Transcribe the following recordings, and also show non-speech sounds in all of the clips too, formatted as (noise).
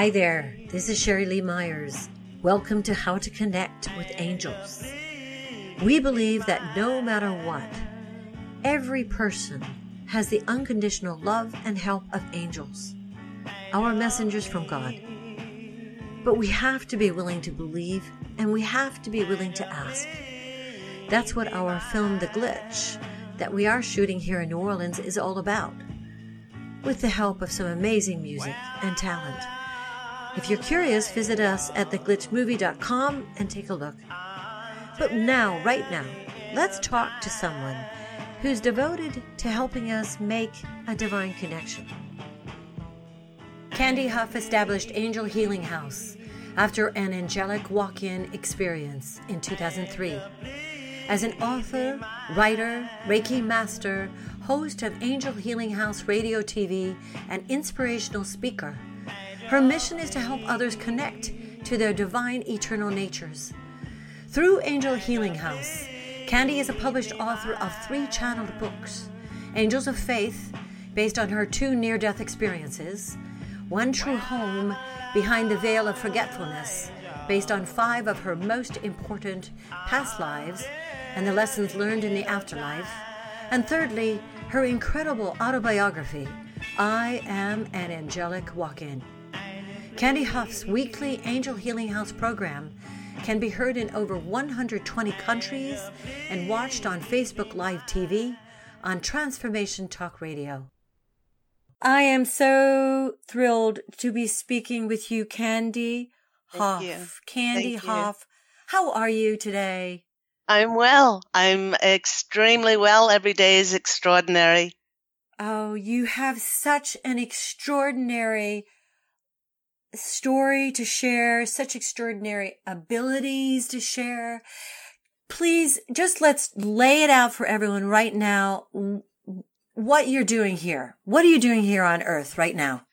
Hi there, this is Sherry Lee Myers. Welcome to How to Connect with Angels. We believe that no matter what, every person has the unconditional love and help of angels, our messengers from God. But we have to be willing to believe and we have to be willing to ask. That's what our film, The Glitch, that we are shooting here in New Orleans, is all about, with the help of some amazing music and talent. If you're curious, visit us at theglitchmovie.com and take a look. But now, right now, let's talk to someone who's devoted to helping us make a divine connection. Candy Hough established Angel Healing House after an angelic walk in experience in 2003. As an author, writer, Reiki master, host of Angel Healing House radio, TV, and inspirational speaker, her mission is to help others connect to their divine eternal natures. Through Angel Healing House, Candy is a published author of three channeled books Angels of Faith, based on her two near death experiences, One True Home, Behind the Veil of Forgetfulness, based on five of her most important past lives and the lessons learned in the afterlife, and thirdly, her incredible autobiography, I Am an Angelic Walk In. Candy Hough's weekly Angel Healing House program can be heard in over 120 countries and watched on Facebook Live TV on Transformation Talk Radio. I am so thrilled to be speaking with you, Candy Hough. you. Candy Thank you. How are you today? I'm well. I'm extremely well. Every day is extraordinary. Oh, you have such an extraordinary story to share, such extraordinary abilities to share. Please just let's lay it out for everyone right now what you're doing here. What are you doing here on earth right now?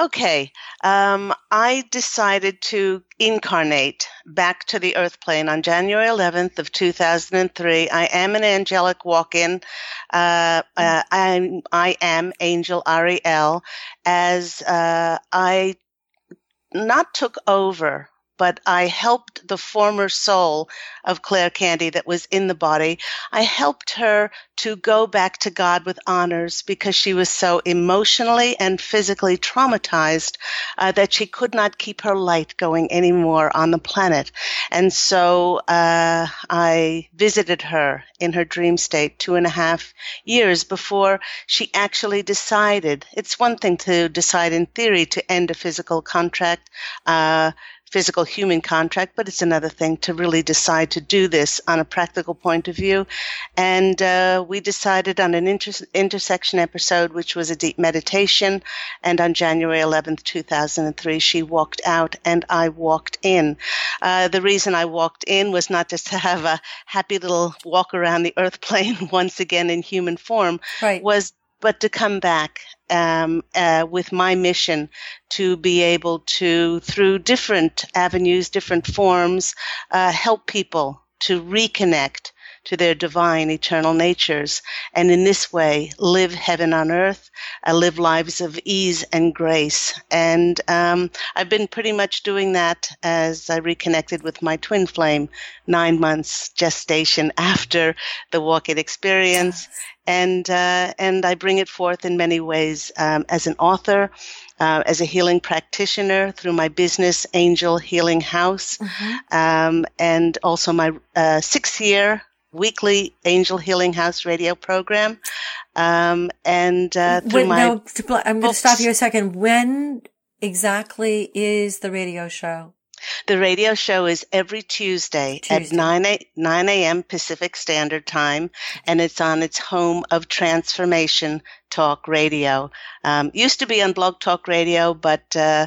Okay. Um, I decided to incarnate back to the earth plane on January 11th of 2003. I am an angelic walk-in. Uh, uh, I'm, I am Angel Ariel as, uh, I not took over, but I helped the former soul of Claire Candy that was in the body. I helped her to go back to God with honors because she was so emotionally and physically traumatized uh, that she could not keep her light going anymore on the planet. And so uh, I visited her in her dream state two and a half years before she actually decided. It's one thing to decide in theory to end a physical contract. Uh, physical human contract, but it's another thing to really decide to do this on a practical point of view. And uh, we decided on an inter- intersection episode, which was a deep meditation. And on January 11th, 2003, she walked out and I walked in. Uh, the reason I walked in was not just to have a happy little walk around the earth (laughs) plane once again in human form, Right. was but to come back um, uh, with my mission to be able to, through different avenues, different forms, uh, help people to reconnect to their divine eternal natures. And in this way live heaven on earth uh, live lives of ease and grace. And um, i've been pretty much doing that as i reconnected with my twin flame nine months gestation (laughs) after the walk-in experience. And uh, and I bring it forth in many ways um, as an author, uh, as a healing practitioner through my business, Angel Healing House, Mhm. um, and also my uh, six-year weekly Angel Healing House radio program, um, and uh, through Wait, my no, I'm going to stop you a second. When exactly is the radio show? The radio show is every Tuesday, at 9 a, 9 a.m. Pacific Standard Time, and it's on its home of Transformation Talk Radio. Um, used to be on Blog Talk Radio, but uh,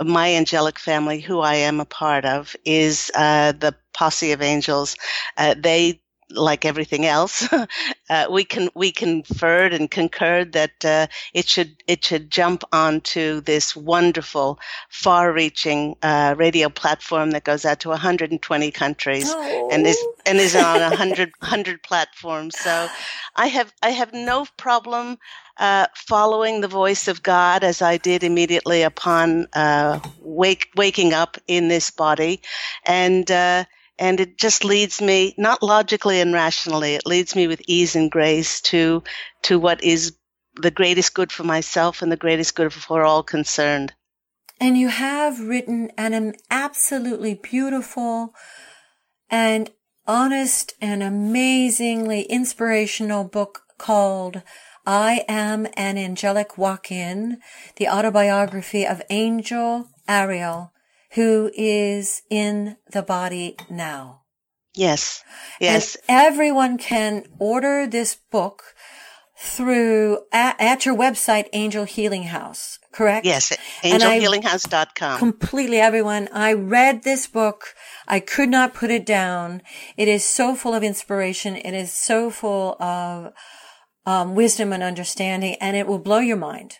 my angelic family, who I am a part of, is uh, the Posse of Angels. Uh, they like everything else, (laughs) uh, we can we conferred and concurred that uh, it should it should jump onto this wonderful, far-reaching uh, radio platform that goes out to 120 countries oh. and is and is on 100 (laughs) 100 platforms. So, I have I have no problem. Uh, following the voice of God as I did immediately upon uh, wake, waking up in this body, and uh, and it just leads me not logically and rationally it leads me with ease and grace to to what is the greatest good for myself and the greatest good for all concerned. And you have written an absolutely beautiful and honest and amazingly inspirational book called I Am an Angelic Walk-In, the autobiography of Angel Ariel, who is in the body now. Yes. Yes. And everyone can order this book through at, at, your website, Angel Healing House, correct? Yes, angelhealinghouse.com. Completely everyone. I read this book. I could not put it down. It is so full of inspiration. It is so full of um, wisdom and understanding, and it will blow your mind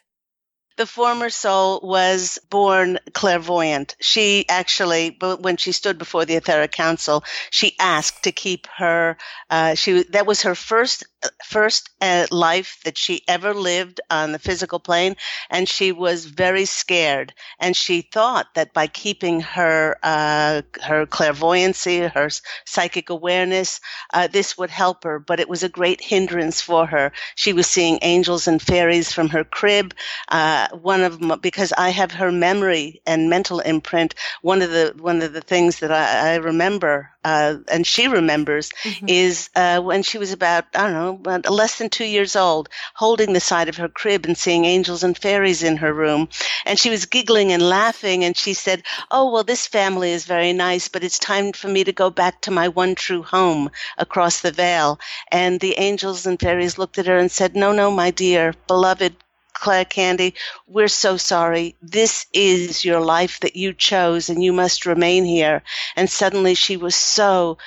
the former soul was born clairvoyant. She actually, when she stood before the Etheric Council, she asked to keep her. Uh, she that was her first first uh, life that she ever lived on the physical plane, and she was very scared. And she thought that by keeping her uh, her clairvoyancy, her psychic awareness, uh, this would help her. But it was a great hindrance for her. She was seeing angels and fairies from her crib. Uh, one of my, because I have her memory and mental imprint. One of the one of the things that I, I remember, uh, and she remembers, mm-hmm. is uh, when she was about I don't know, less than two years old, holding the side of her crib and seeing angels and fairies in her room, and she was giggling and laughing, and she said, "Oh well, this family is very nice, but it's time for me to go back to my one true home across the veil." And the angels and fairies looked at her and said, "No, no, my dear, beloved." Claire Candy, we're so sorry. This is your life that you chose and you must remain here. And suddenly she was so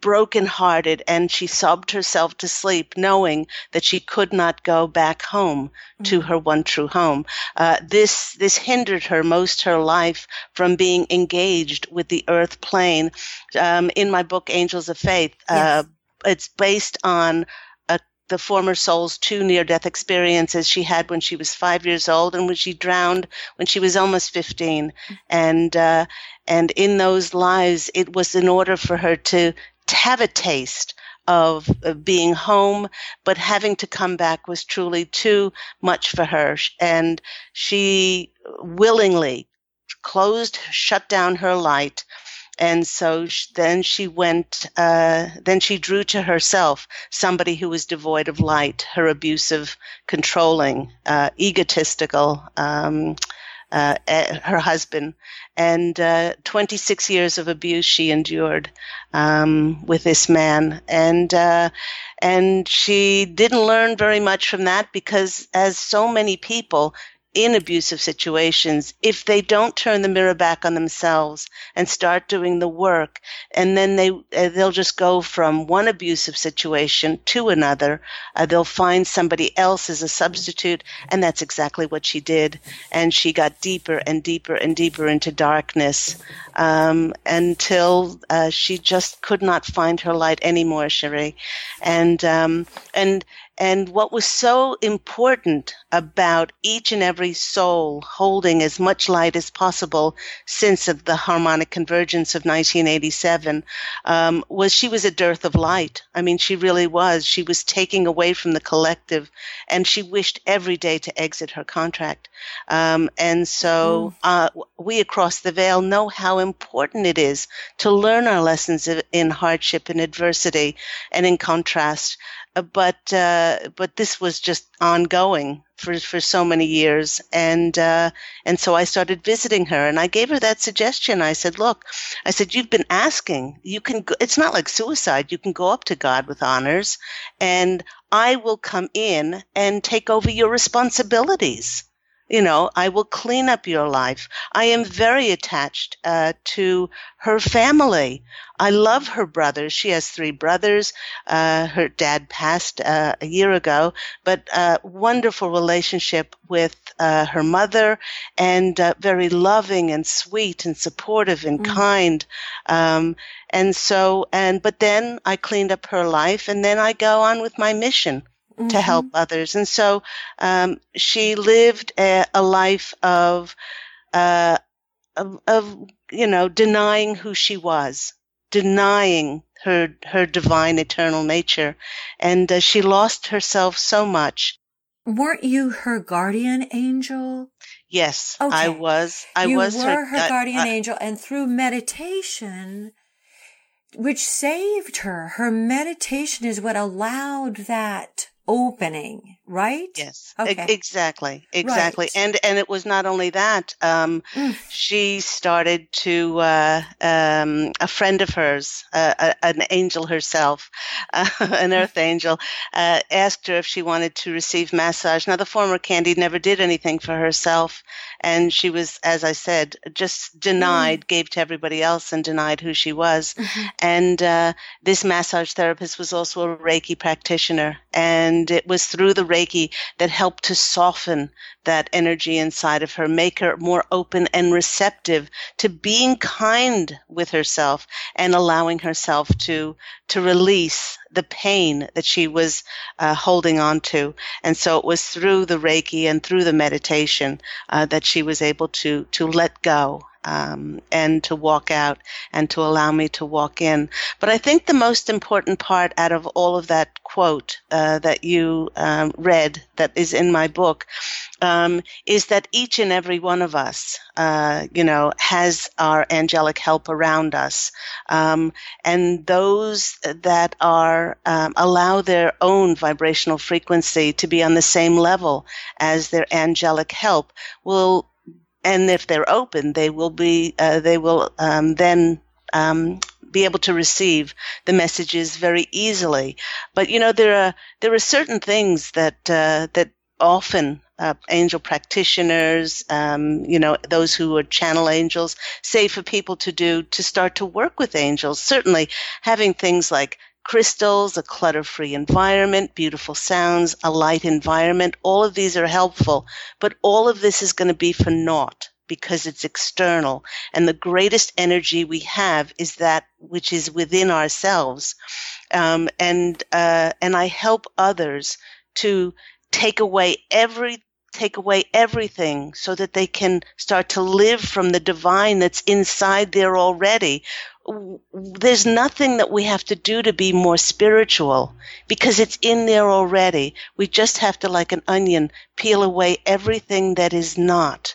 broken-hearted and she sobbed herself to sleep knowing that she could not go back home to her one true home uh, this this hindered her most her life from being engaged with the earth plane um, in my book angels of faith uh, yes. it's based on the former soul's two near death experiences she had when she was five years old and when she drowned when she was almost 15. And, uh, and in those lives, it was in order for her to, to have a taste of, of being home, but having to come back was truly too much for her. And she willingly closed, shut down her light, and so then she went, uh, then she drew to herself somebody who was devoid of light, her abusive, controlling, uh, egotistical, um, uh, her husband. And uh, 26 years of abuse she endured um, with this man. And, uh, and she didn't learn very much from that because, as so many people, in abusive situations if they don't turn the mirror back on themselves and start doing the work and then they uh, they'll just go from one abusive situation to another uh, they'll find somebody else as a substitute and that's exactly what she did. And she got deeper and deeper and deeper into darkness um, until uh, she just could not find her light anymore Cherie and um, and and what was so important about each and every soul holding as much light as possible since of the harmonic convergence of 1987 um, was she was a dearth of light. I mean, she really was. She was taking away from the collective, and she wished every day to exit her contract. Um, and so mm. uh, we across the veil know how important it is to learn our lessons in hardship and adversity, and in contrast. Uh, but uh, but this was just ongoing for for so many years, and uh, and so I started visiting her, and I gave her that suggestion. I said, "Look, I said you've been asking. You can. Go, it's not like suicide. You can go up to God with honors, and I will come in and take over your responsibilities." You know, I will clean up your life. I am very attached uh, to her family. I love her brothers. She has three brothers. Uh, her dad passed uh, a year ago, but uh, wonderful relationship with uh, her mother, and uh, very loving and sweet and supportive and mm kind. Um, and so, and but then I cleaned up her life, and then I go on with my mission mm-hmm. to help others. And so um, she lived a, a life of, uh, of, of, you know, denying who she was, denying her her divine eternal nature, and uh, she lost herself so much. Weren't you her guardian angel? Yes, okay. I was. I you was her, her guardian angel, and through meditation, which saved her, her meditation is what allowed that opening, right? Yes. Okay. E- exactly. Exactly. Right. And and it was not only that. Um, mm. She started to uh, um, a friend of hers, uh, a, an angel herself, uh, (laughs) an earth (laughs) angel, uh, asked her if she wanted to receive massage. Now the former Candy never did anything for herself, and she was, as I said, just denied, mm. gave to everybody else, and denied who she was. Mm-hmm. And uh, this massage therapist was also a Reiki practitioner, and it was through the Reiki that helped to soften that energy inside of her, make her more open and receptive to being kind with herself and allowing herself to to release the pain that she was uh, holding on to. And so it was through the Reiki and through the meditation uh, that she was able to to let go um, and to walk out and to allow me to walk in. But I think the most important part out of all of that quote uh, that you um, read that is in my book um, is that each and every one of us, uh, you know, has our angelic help around us. Um, and those that are um, allow their own vibrational frequency to be on the same level as their angelic help will and if they're open, they will be uh, they will um, then um, be able to receive the messages very easily. But you know there are there are certain things that uh, that often uh, angel practitioners, um, you know, those who are channel angels, say for people to do to start to work with angels. Certainly, having things like crystals, a clutter free environment, beautiful sounds, a light environment. All of these are helpful, but all of this is going to be for naught because it's external. And the greatest energy we have is that which is within ourselves. Um, and, uh, and I help others to take away every take away everything so that they can start to live from the divine that's inside there already there's nothing that we have to do to be more spiritual because it's in there already. We just have to, like an onion, peel away everything that is not,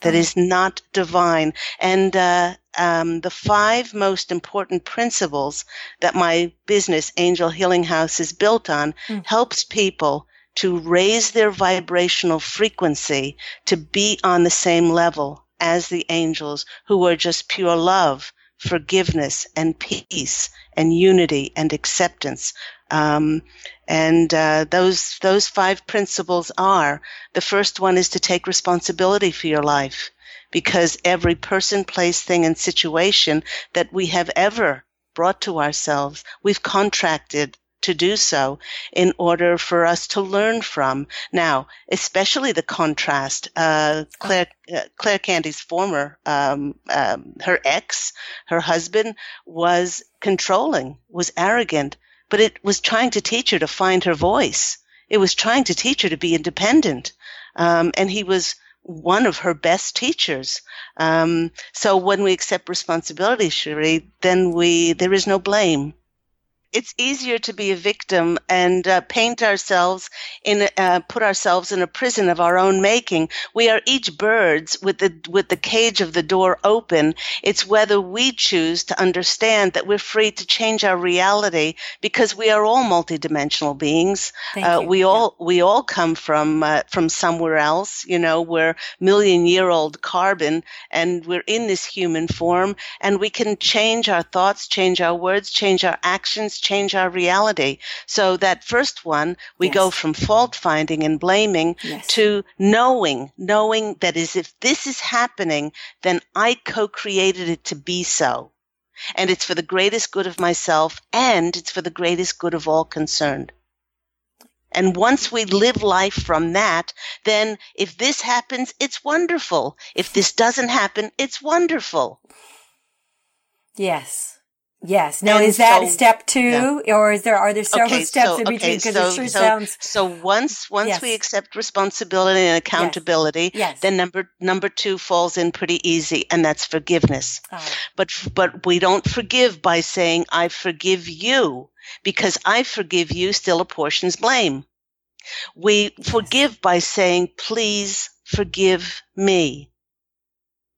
that is not divine. And uh, um, the five most important principles that my business, Angel Healing House, is built on mm. helps people to raise their vibrational frequency to be on the same level as the angels who are just pure love forgiveness and peace and unity and acceptance. Um, and uh, those those five principles are the first one is to take responsibility for your life because every person, place, thing, and situation that we have ever brought to ourselves, we've contracted to do so in order for us to learn from. Now, especially the contrast, uh, Claire, uh, Claire Candy's former, um, um, her ex, her husband was controlling, was arrogant, but it was trying to teach her to find her voice. It was trying to teach her to be independent. Um, and he was one of her best teachers. Um, so when we accept responsibility, Cherie, then we there is no blame it's easier to be a victim and uh, paint ourselves in, uh, put ourselves in a prison of our own making. We are each birds with the with the cage of the door open. It's whether we choose to understand that we're free to change our reality because we are all multidimensional beings. Uh, we all we all come from uh, from somewhere else. You know, we're million year old carbon, and we're in this human form, and we can change our thoughts, change our words, change our actions change our reality. So that first one, we Yes. go from fault finding and blaming Yes. to knowing, knowing that is if this is happening, then I co-created it to be so. And it's for the greatest good of myself and it's for the greatest good of all concerned. And once we live life from that, then if this happens, it's wonderful. If this doesn't happen, it's wonderful. Yes. Yes. Now, And is that so- step two, or is there are there several Okay, steps so- in between? okay, Because so- it sure so- sounds. So once once Yes. we accept responsibility and accountability, Yes. then number number two falls in pretty easy, and that's forgiveness. Ah, But but we don't forgive by saying I forgive you because I forgive you still apportions blame. We forgive by saying please forgive me.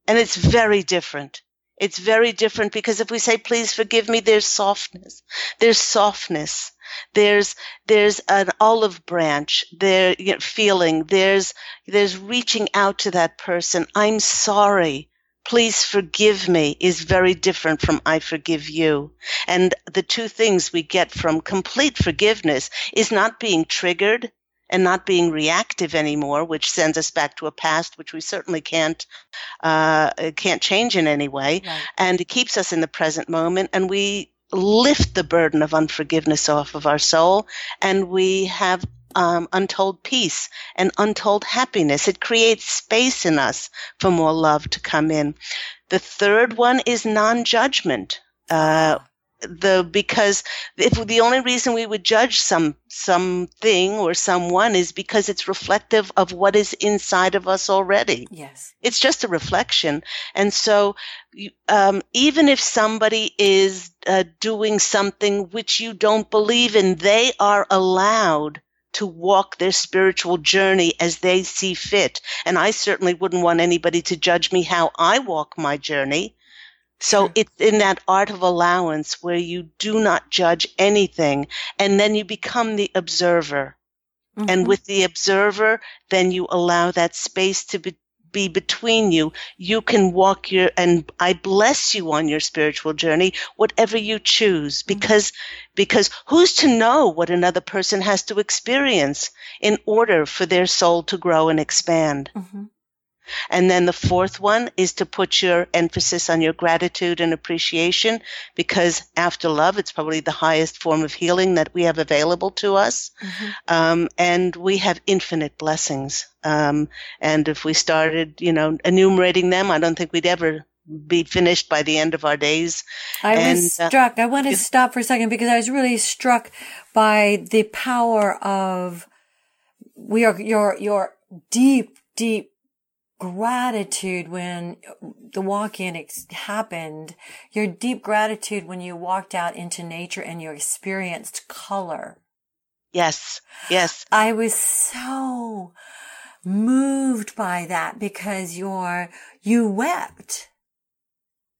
And it's very different. It's very different because if we say please forgive me there's softness. There's softness. There's there's an olive branch there you know, feeling there's there's reaching out to that person. I'm sorry please forgive me is very different from I forgive you. And the two things we get from complete forgiveness is not being triggered and not being reactive anymore, which sends us back to a past which we certainly can't uh, can't change in any way, right. and it keeps us in the present moment, and we lift the burden of unforgiveness off of our soul, and we have um, untold peace and untold happiness. It creates space in us for more love to come in. The third one is non-judgment. Uh, the because if the only reason we would judge some something or someone is because it's reflective of what is inside of us already. Yes. it's just a reflection. And so um, even if somebody is uh, doing something which you don't believe in they are allowed to walk their spiritual journey as they see fit. And i certainly wouldn't want anybody to judge me how i walk my journey so it's in that art of allowance where you do not judge anything and then you become the observer Mhm. and with the observer, then you allow that space to be, be between you. You can walk your, and I bless you on your spiritual journey, whatever you choose, because, because who's to know what another person has to experience in order for their soul to grow and expand? Mhm. And then the fourth one is to put your emphasis on your gratitude and appreciation because after love, it's probably the highest form of healing that we have available to us. Mhm. Um, and we have infinite blessings. Um, and if we started, you know, enumerating them, I don't think we'd ever be finished by the end of our days. I And, was uh, struck. I want to stop for a second because I was really struck by the power of we are your your deep deep gratitude when the walk-in ex- happened. Your deep gratitude when you walked out into nature and you experienced color. Yes, yes. I was so moved by that because you're you wept.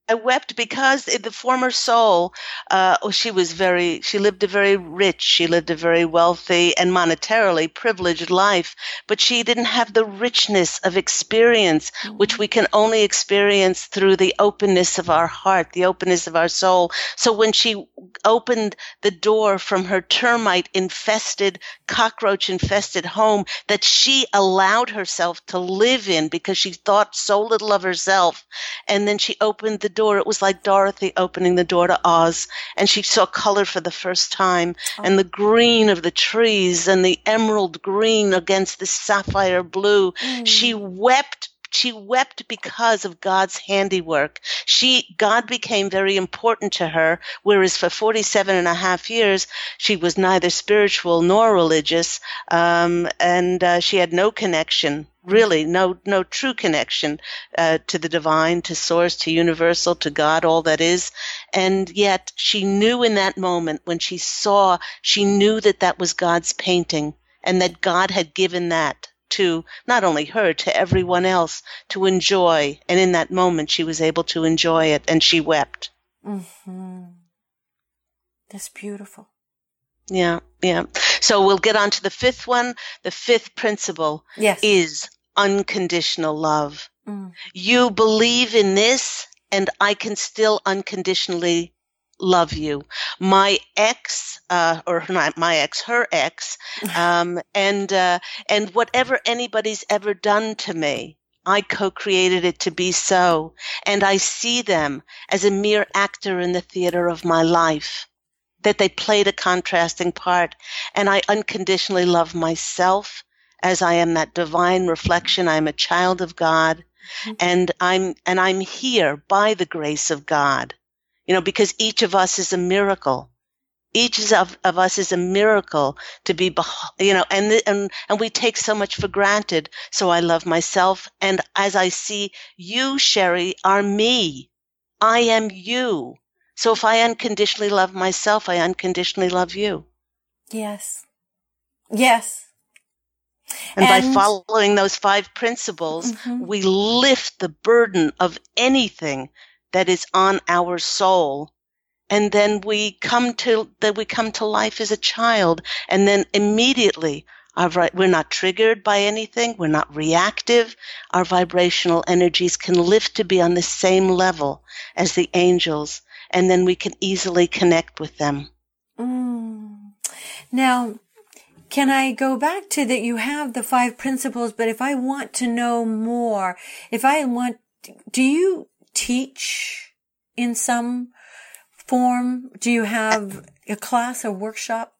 I wept because the former soul, uh, oh, she was very, she lived a very rich, she lived a very wealthy and monetarily privileged life, but she didn't have the richness of experience, which we can only experience through the openness of our heart, the openness of our soul. So when she opened the door from her termite infested, cockroach infested home that she allowed herself to live in because she thought so little of herself, and then she opened the door. It was like Dorothy opening the door to Oz, and she saw color for the first time, and the green of the trees, and the emerald green against the sapphire blue. She wept. She wept because of God's handiwork. She, God became very important to her, whereas for 47 and a half years, she was neither spiritual nor religious, um, and uh, she had no connection really no no true connection uh, to the divine to source to universal to god all that is. And yet she knew in that moment when she saw she knew that that was god's painting and that god had given that to not only her to everyone else to enjoy. And in that moment she was able to enjoy it and she wept. Hmm That's beautiful. yeah yeah. So we'll get on to the fifth one. The fifth principle Yes. is unconditional love Mm. you believe in this and I can still unconditionally love you. My ex, uh, or not my ex, her ex, (laughs) um, and uh, and whatever anybody's ever done to me, I co-created it to be so, and I see them as a mere actor in the theater of my life. That they played a contrasting part, and I unconditionally love myself as I am that divine reflection. I am a child of God, mm-hmm. and I'm and I'm here by the grace of God you know, because each of us is a miracle. Each of, of us is a miracle to be, you know, and, and, and we take so much for granted. So I love myself. And as I see you, Sherry, are me. I am you. So if I unconditionally love myself, I unconditionally love you. Yes. Yes. And, and by following those five principles, mm-hmm. we lift the burden of anything that is on our soul. And then we come to that we come to life as a child. And then immediately our we're not triggered by anything. We're not reactive. Our vibrational energies can lift to be on the same level as the angels. And then we can easily connect with them. Mm. now can I go back to that you have the five principles, but if I want to know more, if I want, do you teach in some form? Do you have a class or workshop?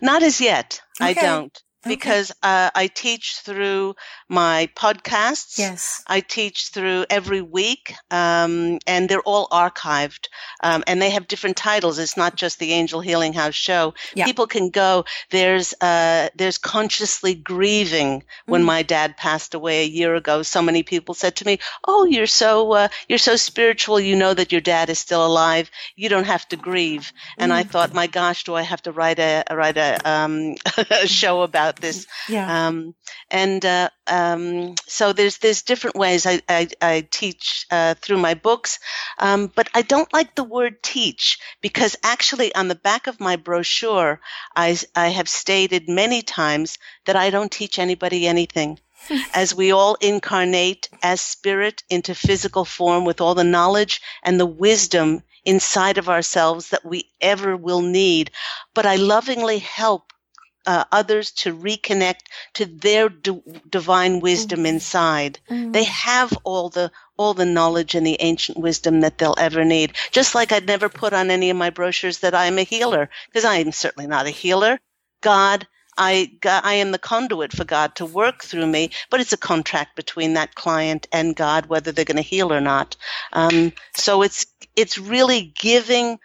Not as yet. Okay. I don't because okay. uh, I teach through my podcasts. Yes. I teach through every week, um, and they're all archived, um, and they have different titles. It's not just the Angel Healing House show. Yeah. People can go. There's uh, there's consciously grieving when mm. my dad passed away a year ago. So many people said to me, "Oh, you're so uh, you're so spiritual. You know that your dad is still alive. You don't have to grieve." And mm. I thought, my gosh, do I have to write a write a, um, (laughs) a show about about this. Yeah. Um, and uh, um, so there's there's different ways I I, I teach uh, through my books, um, but I don't like the word teach because actually on the back of my brochure I I have stated many times that I don't teach anybody anything. (laughs) as we all incarnate as spirit into physical form with all the knowledge and the wisdom inside of ourselves that we ever will need. But I lovingly help uh, others to reconnect to their d- divine wisdom mm inside. mm They have all the all the knowledge and the ancient wisdom that they'll ever need. Just like I'd never put on any of my brochures that I'm a healer, because I am certainly not a healer. God, I, I am the conduit for God to work through me, but it's a contract between that client and God, whether they're going to heal or not. Um, so it's it's really giving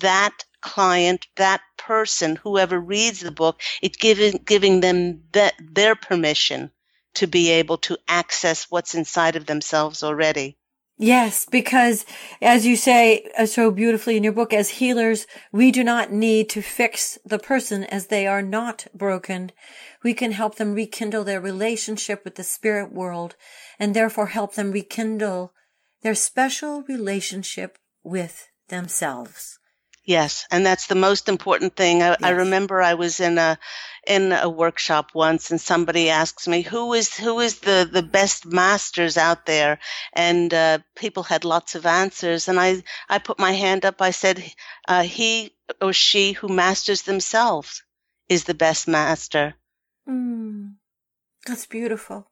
that client, that person, whoever reads the book, it giving giving them that, their permission to be able to access what's inside of themselves already. Yes, because as you say uh, so beautifully in your book, as healers, we do not need to fix the person as they are not broken. We can help them rekindle their relationship with the spirit world and therefore help them rekindle their special relationship with themselves. Yes, and that's the most important thing. I, yes. I, remember I was in a in a workshop once, and somebody asks me who is who is the the best masters out there, and uh, people had lots of answers, and I I put my hand up. I said, uh, he or she who masters themselves is the best master. Mm, that's beautiful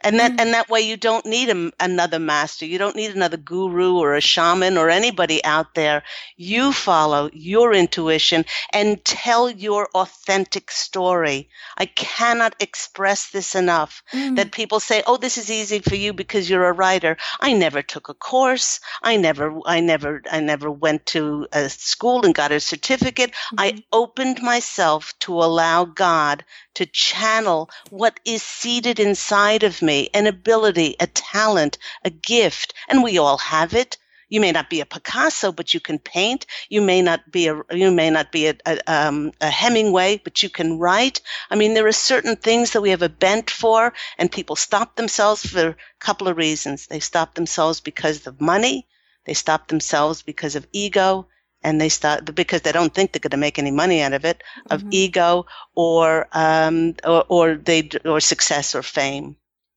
and that mm. and that way you don't need a, another master you don't need another guru or a shaman or anybody out there you follow your intuition and tell your authentic story i cannot express this enough mm. that people say oh this is easy for you because you're a writer i never took a course i never i never i never went to a school and got a certificate mm. i mm-hmm. opened myself to allow god to channel what is seated inside of me an ability, a talent, a gift, and we all have it. You may not be a Picasso, but you can paint. You may not be a you may not be a, a, um, a Hemingway, but you can write. I mean, there are certain things that we have a bent for, and people stop themselves for a couple of reasons. They stop themselves because of money. They stop themselves because of ego and they start because they don't think they're going to make any money out of it of mm-hmm. ego or um or, or they or success or fame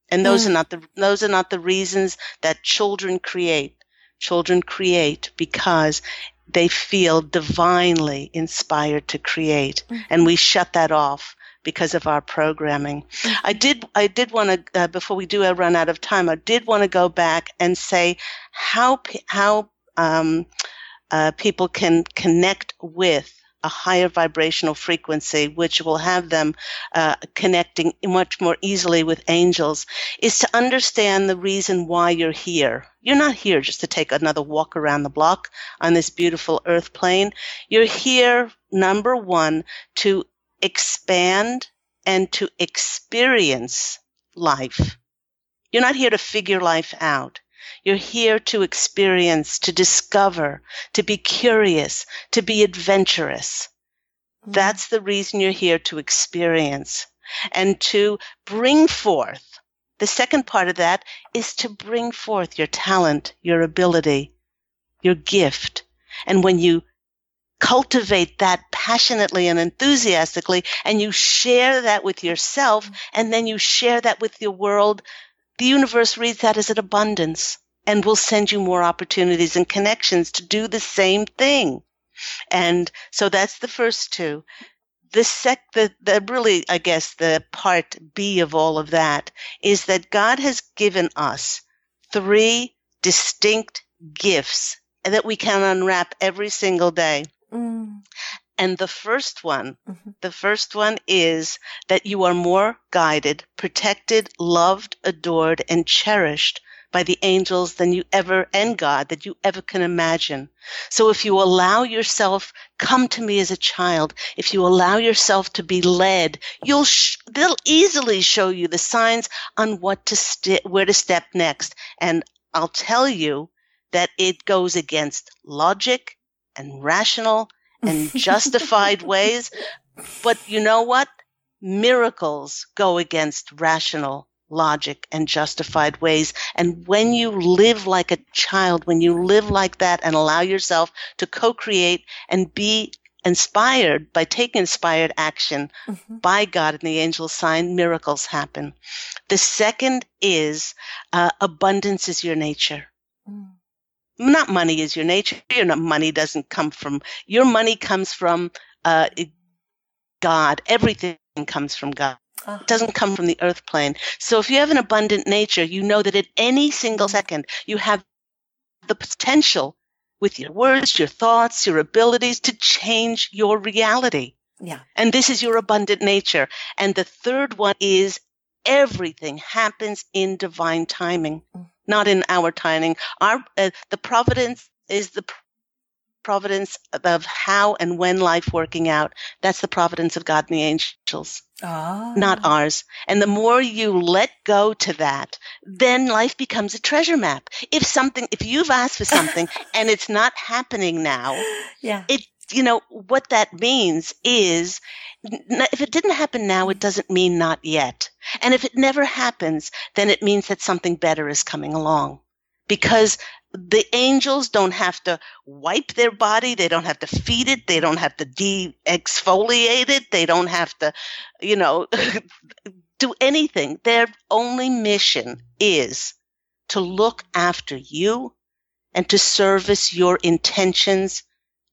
and those mm. are not the those are not the reasons that children create children create because they feel divinely inspired to create. Mm-hmm. And we shut that off because of our programming. Mm-hmm. I did, I did want to, uh, before we do run out of time, I did want to go back and say how, how, um, uh, people can connect with a higher vibrational frequency, which will have them uh, connecting much more easily with angels, is to understand the reason why you're here. You're not here just to take another walk around the block on this beautiful earth plane. You're here, number one, to expand and to experience life. You're not here to figure life out. You're here to experience, to discover, to be curious, to be adventurous. Mm-hmm. That's the reason you're here to experience and to bring forth. The second part of that is to bring forth your talent, your ability, your gift. And when you cultivate that passionately and enthusiastically and you share that with yourself mm-hmm. and then you share that with your world, the universe reads that as an abundance and will send you more opportunities and connections to do the same thing. And so that's the first two. The sec, the, the really, I guess, the part B of all of that is that God has given us three distinct gifts that we can unwrap every single day. Mm. And the first one, mm-hmm. the first one is that you are more guided, protected, loved, adored, and cherished by the angels than you ever and God that you ever can imagine. So if you allow yourself, come to me as a child. If you allow yourself to be led, you'll sh- they'll easily show you the signs on what to st- where to step next. And I'll tell you that it goes against logic and rational and justified (laughs) ways. But you know what? Miracles go against rational logic and justified ways. And when you live like a child, when you live like that and allow yourself to co-create and be inspired by taking inspired action mm-hmm. by God and the angel sign, miracles happen. The second is uh, abundance is your nature. Not money is your nature. Your money doesn't come from your money comes from uh, God. Everything comes from God. Uh-huh. It doesn't come from the earth plane. So if you have an abundant nature, you know that at any single second you have the potential with your words, your thoughts, your abilities to change your reality. Yeah. And this is your abundant nature. And the third one is everything happens in divine timing, mm. Not in our timing. Our uh, the providence is the providence of how and when life working out. That's the providence of God and the angels, oh. not ours. And the more you let go to that, then life becomes a treasure map. If something, if you've asked for something (laughs) and it's not happening now, yeah, it, you know, what that means is if it didn't happen now, it doesn't mean not yet. And if it never happens, then it means that something better is coming along because the angels don't have to wipe their body. They don't have to feed it. They don't have to de-exfoliate it. They don't have to, you know, (laughs) do anything. Their only mission is to look after you and to service your intentions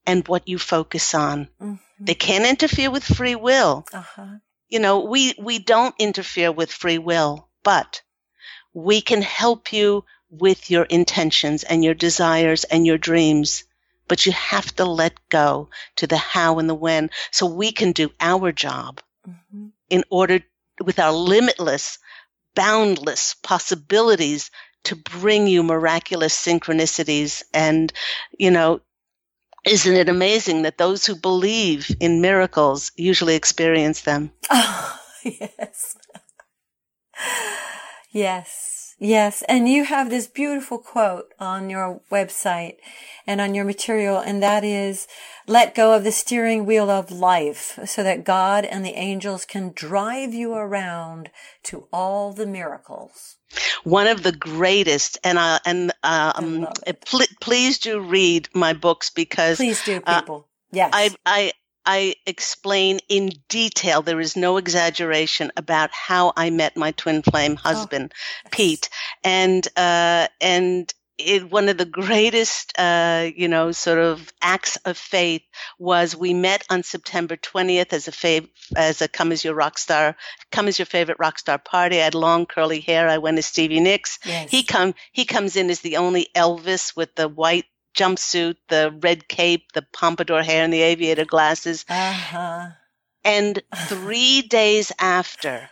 and what you focus on. Mm-hmm. They can't interfere with free will. Uh-huh. You know, we, we don't interfere with free will, but we can help you with your intentions and your desires and your dreams. But you have to let go to the how and the when so we can do our job mm-hmm. in order with our limitless, boundless possibilities to bring you miraculous synchronicities. And, you know, isn't it amazing that those who believe in miracles usually experience them? Oh, (laughs) yes. yes. Yes, and you have this beautiful quote on your website and on your material, and that is, let go of the steering wheel of life so that God and the angels can drive you around to all the miracles. One of the greatest, and uh, and uh, um, pl- please do read my books because please do, uh, people. Uh, yes, I I I explain in detail, there is no exaggeration about how I met my twin flame oh, husband, oh. Pete. And, uh, and it, one of the greatest, uh, you know, sort of acts of faith was we met on September 20th as a fav- as a come as your rock star, come as your favorite rock star party. I had long curly hair. I went as Stevie Nicks. Yes. He come he comes in as the only Elvis with the white jumpsuit, the red cape, the pompadour hair, and the aviator glasses. Uh-huh. And three (laughs) days after,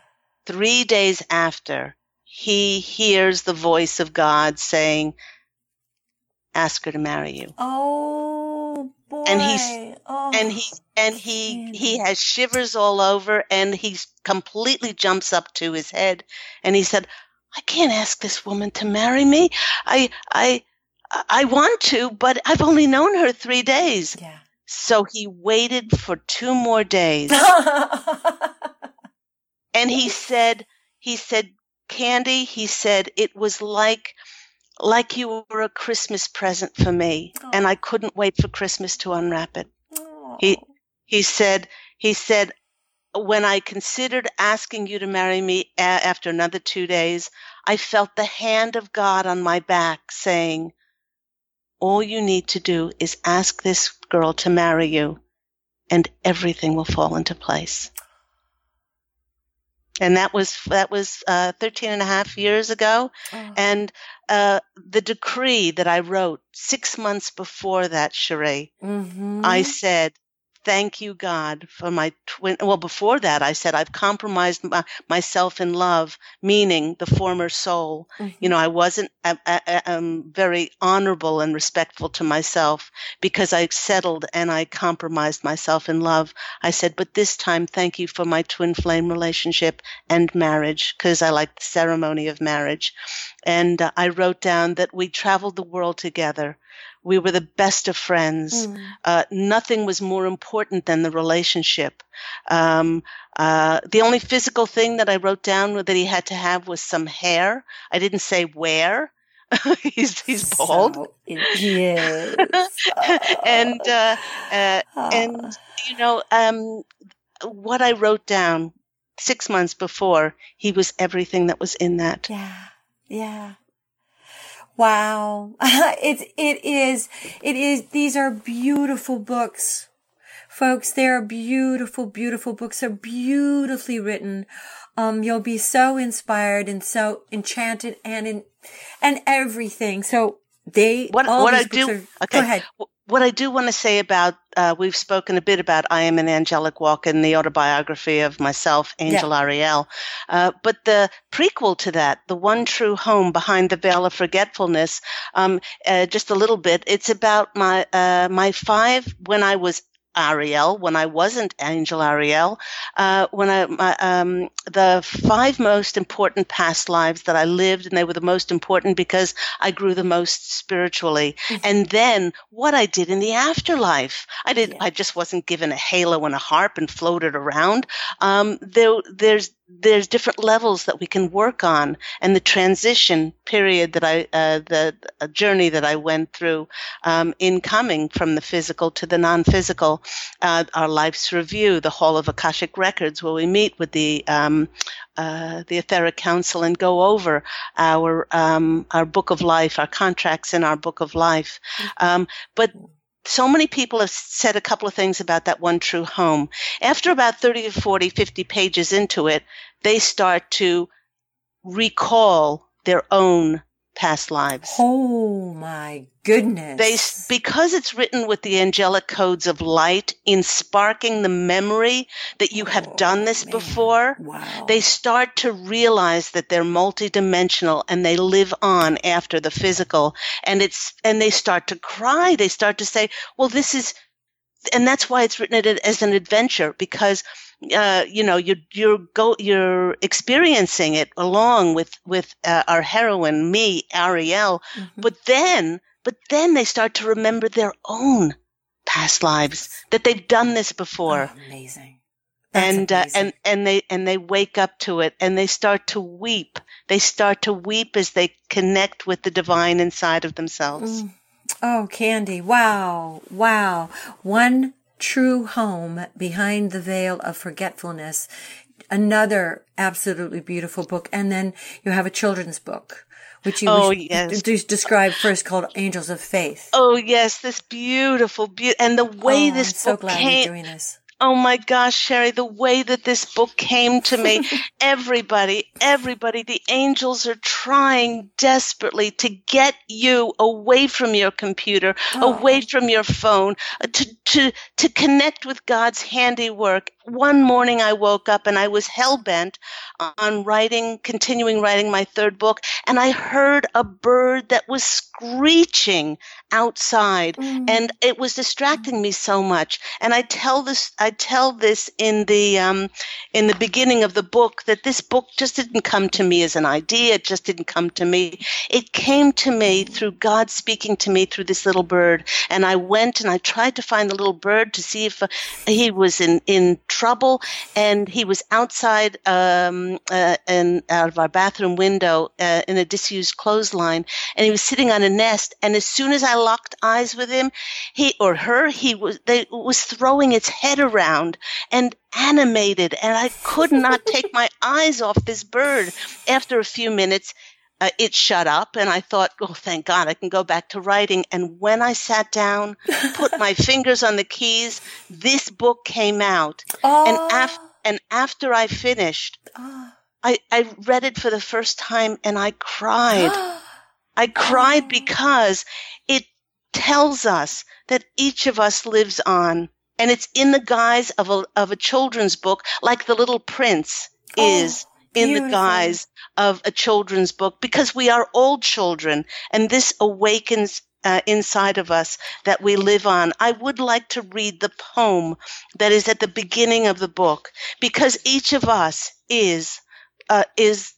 three days after, he hears the voice of God saying, ask her to marry you. Oh boy. And he's- oh. And he and he he has shivers all over and he completely jumps up to his head and he said, I can't ask this woman to marry me. I I I want to, but I've only known her three days. Yeah. So he waited for two more days (laughs) and he said he said candy he said it was like like you were a christmas present for me and i couldn't wait for christmas to unwrap it He- he said he said when i considered asking you to marry me a- after another two days i felt the hand of god on my back saying all you need to do is ask this girl to marry you and everything will fall into place and that was that was uh, 13 and a half years ago Oh. and uh, the decree that i wrote six months before that cherie Mhm. i said thank you god for my twin well before that i said i've compromised my, myself in love meaning the former soul. Mhm. you know i wasn't uh, uh, uh, um, very honorable and respectful to myself because i settled and i compromised myself in love. I said but this time thank you for my twin flame relationship and marriage because i like the ceremony of marriage. And uh, i wrote down that we traveled the world together we were the best of friends Mm. uh, nothing was more important than the relationship. Um, uh, the only physical thing that I wrote down that he had to have was some hair. I didn't say where. (laughs) he's he's bald, So, yes. (laughs) and uh, uh, Ah. and you know um, what I wrote down six months before. He was everything that was in that. Yeah. Yeah. Wow. (laughs) it's, it is, it is, these are beautiful books. Folks, they are beautiful, beautiful books. They're beautifully written. Um, you'll be so inspired and so enchanted and in, and everything. So they, What all what I do? are- okay. Go ahead. Wh- What I do want to say about uh, we've spoken a bit about I am an angelic walk in the autobiography of myself, Angel Ariel, uh, but the prequel to that, the one true home behind the veil of forgetfulness, um, uh, just a little bit. It's about my uh, my five when I was Ariel, when I wasn't Angel Ariel, uh, when I my, um, the five most important past lives that I lived, and they were the most important because I grew the most spiritually. And then what I did in the afterlife, I did. Yeah. I just wasn't given a halo and a harp and floated around. Um, there, there's there's different levels that we can work on, and the transition period that I, uh, the journey that I went through um, in coming from the physical to the non-physical, uh, our life's review, the Hall of Akashic Records, where we meet with the um, uh, the Etheric Council and go over our um, our book of life, our contracts in our book of life. Um, but so many people have said a couple of things about that one true home. After about 30 to 40, 50 pages into it, they start to recall their own past lives. Oh my goodness. They, because it's written with the angelic codes of light in sparking the memory that you have Oh, done this man. before, wow. they start to realize that they're multidimensional and they live on after the physical and it's and they start to cry they start to say well this is and that's why it's written it as an adventure because uh, you know you you're go you're experiencing it along with with uh, our heroine me Ariel Mhm. but then but then they start to remember their own past lives that they've done this before Oh, amazing. That's and uh, and and they and they wake up to it and they start to weep they start to weep as they connect with the divine inside of themselves Mm. Oh, Candy. Wow. Wow. One true home behind the veil of forgetfulness. Another absolutely beautiful book. And then you have a children's book, which you Oh, yes. d- described first called Angels of Faith. Oh yes, this beautiful, be- and the way Oh, this I'm so book glad came. you're doing this. Oh my gosh, Sherry, the way that this book came to me, (laughs) everybody, everybody, the angels are trying desperately to get you away from your computer, Oh. away from your phone, uh, to, to, to connect with God's handiwork. One morning I woke up and I was hell bent on writing, continuing writing my third book, and I heard a bird that was screeching outside Mm. and it was distracting me so much and i tell this i tell this in the um in the beginning of the book that this book just didn't come to me as an idea. It just didn't come to me. It came to me through god speaking to me through this little bird. And i went and i tried to find the little bird to see if uh, he was in in trouble. And he was outside um uh, and out of our bathroom window uh, in a disused clothesline. And he was sitting on a nest. And as soon as i locked eyes with him he or her he was they was throwing its head around and animated and i could not take my (laughs) eyes off this bird after a few minutes uh, it shut up and i thought oh thank god i can go back to writing and when i sat down put my (laughs) fingers on the keys this book came out Oh, and af- and after i finished oh. I, I read it for the first time and i cried (gasps) I cried Oh. because it tells us that each of us lives on. And it's in the guise of a, of a children's book, like The Little Prince Oh, is in the guise of a children's book, because we are all children. And this awakens uh, inside of us that we live on. I would like to read the poem that is at the beginning of the book, because each of us is uh, is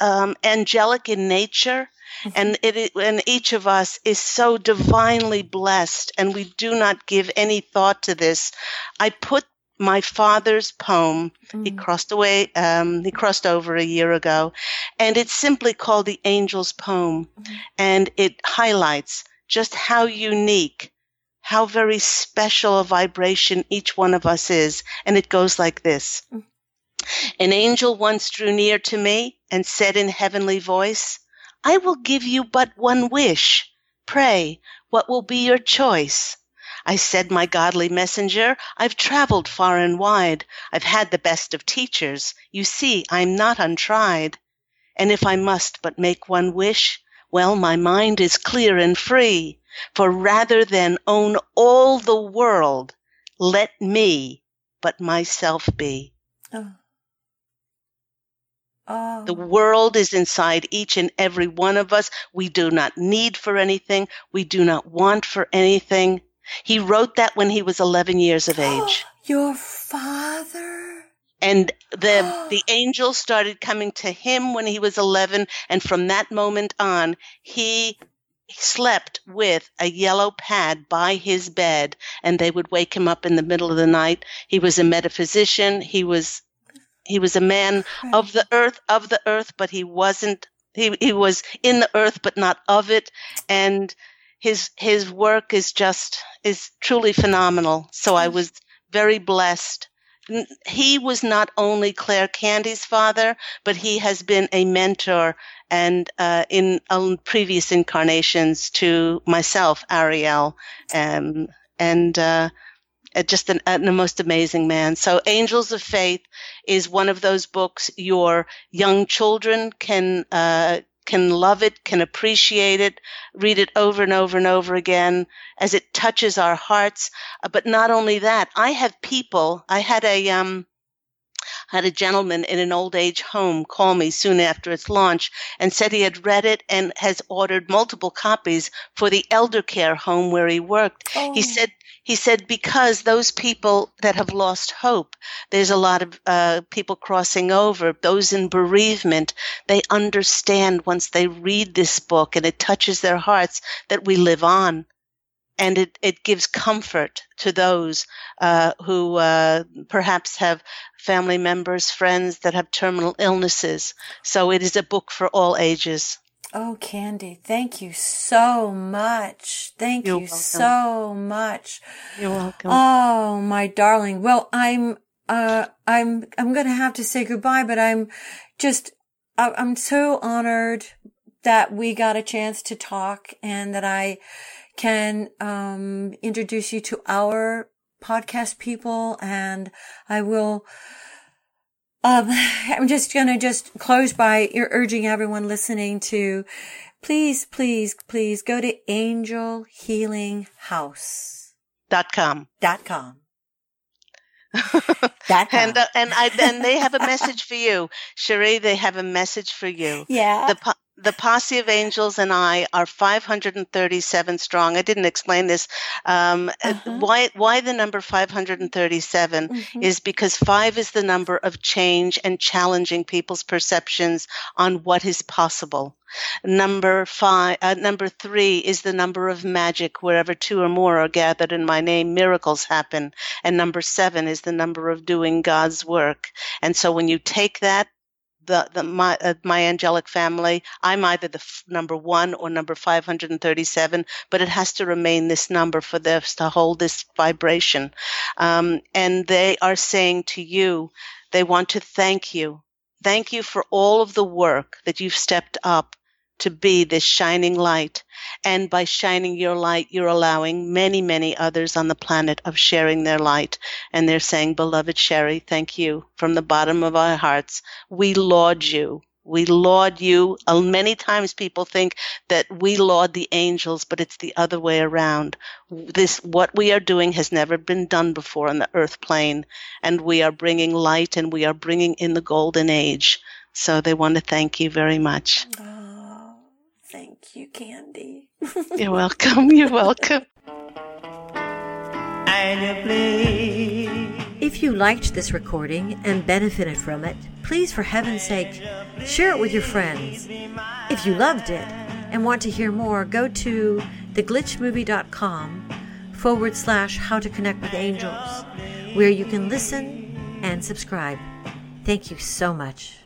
um, angelic in nature, and it and each of us is so divinely blessed, and we do not give any thought to this. I put my father's poem. He Mm. crossed away. Um, he crossed over a year ago, and it's simply called the Angel's Poem, Mhm. and it highlights just how unique. How very special a vibration each one of us is. And it goes like this. Mm. An angel once drew near to me and said in heavenly voice, I will give you but one wish. Pray, what will be your choice? I said, my godly messenger, I've traveled far and wide. I've had the best of teachers. You see, I'm not untried. And if I must but make one wish, well, my mind is clear and free. For rather than own all the world, let me but myself be. Oh. Oh. The world is inside each and every one of us. We do not need for anything. We do not want for anything. He wrote that when he was 11 years of (gasps) age. Your father? And the, (gasps) the angels started coming to him when he was 11. And from that moment on, he slept with a yellow pad by his bed and they would wake him up in the middle of the night. He was a metaphysician. He was, he was a man of the earth, of the earth, but he wasn't, he, he was in the earth, but not of it. And his, his work is just, is truly phenomenal. So I was very blessed. He was not only Claire Candy's father, but he has been a mentor and uh, in um, previous incarnations to myself, Ariel, um, and uh, just an, most amazing man. So, Angels of Faith is one of those books your young children can uh, can love it, can appreciate it, read it over and over and over again as it touches our hearts. Uh, but not only that, I have people. I had a um, had a gentleman in an old age home call me soon after its launch and said he had read it and has ordered multiple copies for the elder care home where he worked. Oh. He said he said because those people that have lost hope, there's a lot of uh, people crossing over. Those in bereavement, they understand once they read this book and it touches their hearts that we live on. And it, it gives comfort to those uh, who uh, perhaps have family members, friends that have terminal illnesses. So it is a book for all ages. Oh, Candy, thank you so much. Thank You're you welcome. so much. You're welcome. Oh, my darling. Well, I'm, uh, I'm, I'm going to have to say goodbye, but I'm just, I'm so honored that we got a chance to talk and that I can um, introduce you to our podcast people and I will um, (laughs) I'm just going to just close by urging everyone listening to please, please, please go to angelhealinghouse.com. (laughs) Dot com. and uh, and I and they have a message for you, Cherie. They have a message for you. (laughs) Yeah. The the posse of angels and I are 537 strong. I didn't explain this. Um, uh-huh. Why why the number 537 mm-hmm. is because five is the number of change and challenging people's perceptions on what is possible. Number five, uh, number three is the number of magic. Wherever two or more are gathered in my name, miracles happen. And number seven is the number of doing God's work. And so when you take that the, the my uh, my angelic family. I'm either the f- number one or number 537, but it has to remain this number for this to hold this vibration. Um, and they are saying to you, they want to thank you. Thank you for all of the work that you've stepped up to be this shining light. And by shining your light, you're allowing many, many others on the planet of sharing their light. And they're saying, beloved Sherry, thank you from the bottom of our hearts. We laud you. We laud you. Uh, many times people think that we laud the angels, but it's the other way around. This, what we are doing has never been done before on the earth plane. And we are bringing light and we are bringing in the golden age. So they want to thank you very much. Thank you, Candy. You're welcome. You're welcome. If you liked this recording and benefited from it, please, for heaven's sake, share it with your friends. If you loved it and want to hear more, go to theglitchmovie.com forward slash how to connect with angels, where you can listen and subscribe. Thank you so much.